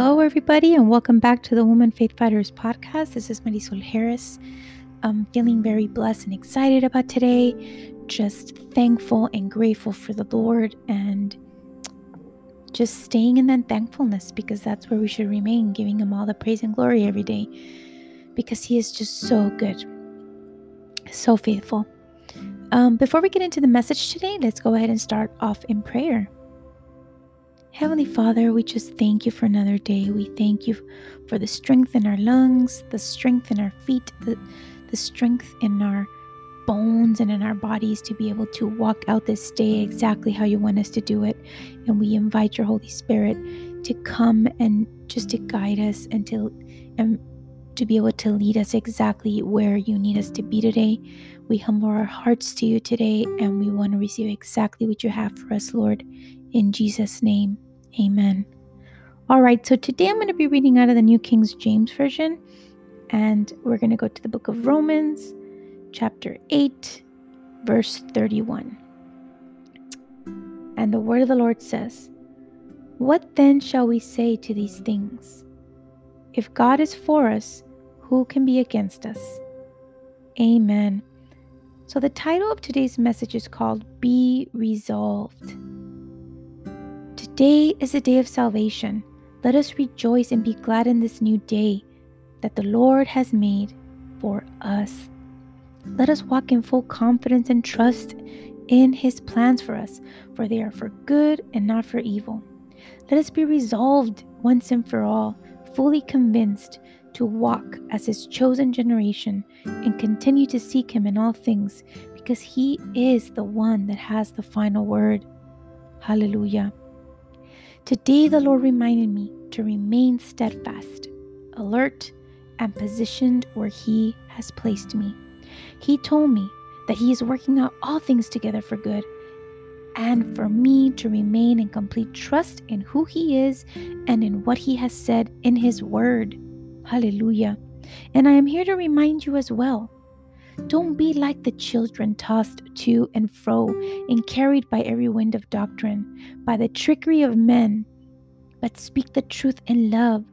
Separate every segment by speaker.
Speaker 1: Hello, everybody, and welcome back to the Woman Faith Fighters podcast. This is Marisol Harris. I'm feeling very blessed and excited about today. Just thankful and grateful for the Lord and just staying in that thankfulness because that's where we should remain, giving Him all the praise and glory every day because He is just so good, so faithful. Um, before we get into the message today, let's go ahead and start off in prayer. Heavenly Father, we just thank you for another day. We thank you for the strength in our lungs, the strength in our feet, the, the strength in our bones and in our bodies to be able to walk out this day exactly how you want us to do it. And we invite your Holy Spirit to come and just to guide us and to and to be able to lead us exactly where you need us to be today. We humble our hearts to you today and we want to receive exactly what you have for us, Lord. In Jesus' name. Amen. All right, so today I'm going to be reading out of the New King James Version, and we're going to go to the book of Romans, chapter 8, verse 31. And the word of the Lord says, What then shall we say to these things? If God is for us, who can be against us? Amen. So the title of today's message is called Be Resolved. Today is a day of salvation. Let us rejoice and be glad in this new day that the Lord has made for us. Let us walk in full confidence and trust in His plans for us, for they are for good and not for evil. Let us be resolved once and for all, fully convinced to walk as His chosen generation and continue to seek Him in all things, because He is the one that has the final word. Hallelujah. Today, the Lord reminded me to remain steadfast, alert, and positioned where He has placed me. He told me that He is working out all things together for good and for me to remain in complete trust in who He is and in what He has said in His Word. Hallelujah. And I am here to remind you as well. Don't be like the children tossed to and fro and carried by every wind of doctrine, by the trickery of men, but speak the truth in love.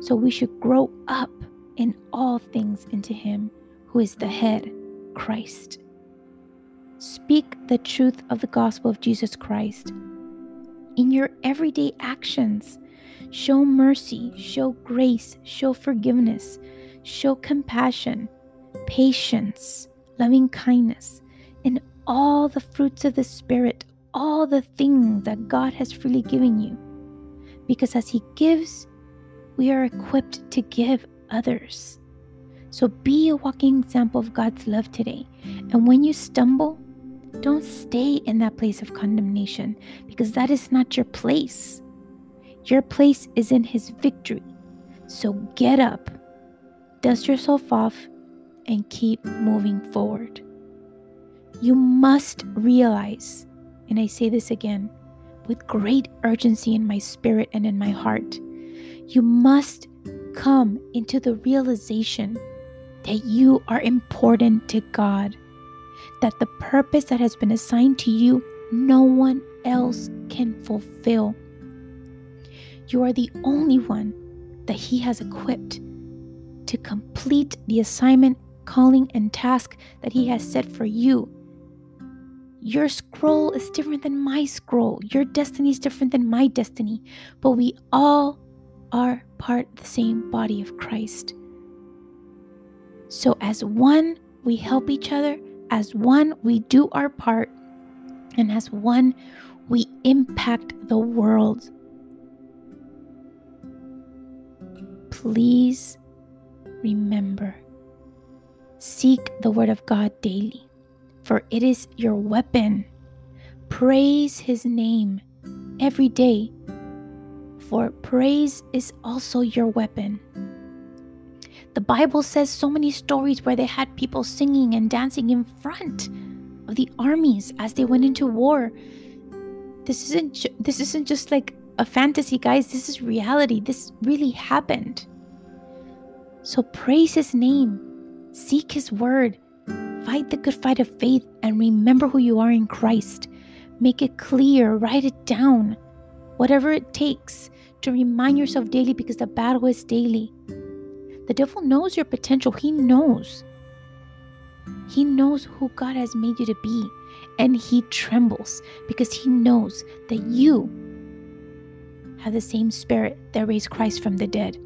Speaker 1: So we should grow up in all things into Him who is the head, Christ. Speak the truth of the gospel of Jesus Christ. In your everyday actions, show mercy, show grace, show forgiveness, show compassion patience, loving kindness, and all the fruits of the Spirit, all the things that God has freely given you. Because as He gives, we are equipped to give others. So be a walking example of God's love today. And when you stumble, don't stay in that place of condemnation because that is not your place. Your place is in His victory. So get up, dust yourself off, and keep moving forward. You must realize, and I say this again with great urgency in my spirit and in my heart, you must come into the realization that you are important to God, that the purpose that has been assigned to you, no one else can fulfill. You are the only one that He has equipped to complete the assignment calling, and task that He has set for you. Your scroll is different than my scroll. Your destiny is different than my destiny. But we all are part of the same body of Christ. So, as one, we help each other. As one, we do our part. And as one, we impact the world. Please remember Seek the word of God daily, for it is your weapon. Praise his name every day, for praise is also your weapon. The Bible says so many stories where they had people singing and dancing in front of the armies as they went into war. This isn't ju- this isn't just like a fantasy, guys. This is reality. This really happened. So praise his name Seek His word. Fight the good fight of faith and remember who you are in Christ. Make it clear, write it down. Whatever it takes to remind yourself daily because the battle is daily. The devil knows your potential. He knows. He knows who God has made you to be. And he trembles because he knows that you have the same spirit that raised Christ from the dead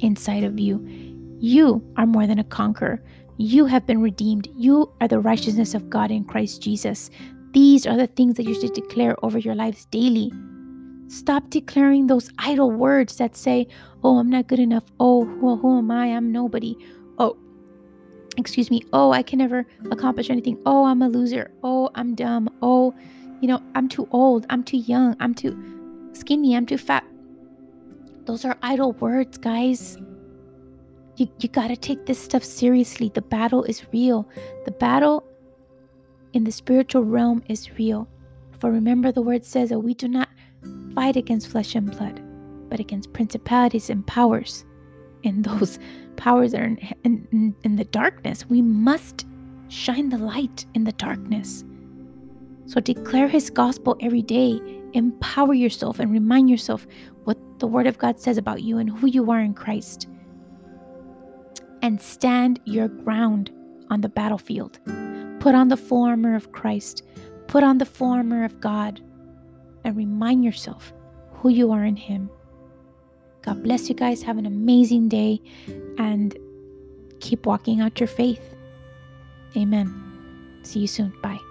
Speaker 1: inside of you. You are more than a conqueror. You have been redeemed. You are the righteousness of God in Christ Jesus. These are the things that you should declare over your lives daily. Stop declaring those idle words that say, Oh, I'm not good enough. Oh, who, who am I? I'm nobody. Oh, excuse me. Oh, I can never accomplish anything. Oh, I'm a loser. Oh, I'm dumb. Oh, you know, I'm too old. I'm too young. I'm too skinny. I'm too fat. Those are idle words, guys. You, you got to take this stuff seriously. The battle is real. The battle in the spiritual realm is real. For remember, the word says that we do not fight against flesh and blood, but against principalities and powers. And those powers are in, in, in the darkness. We must shine the light in the darkness. So declare his gospel every day. Empower yourself and remind yourself what the word of God says about you and who you are in Christ. And stand your ground on the battlefield. Put on the full armor of Christ. Put on the full armor of God and remind yourself who you are in Him. God bless you guys. Have an amazing day and keep walking out your faith. Amen. See you soon. Bye.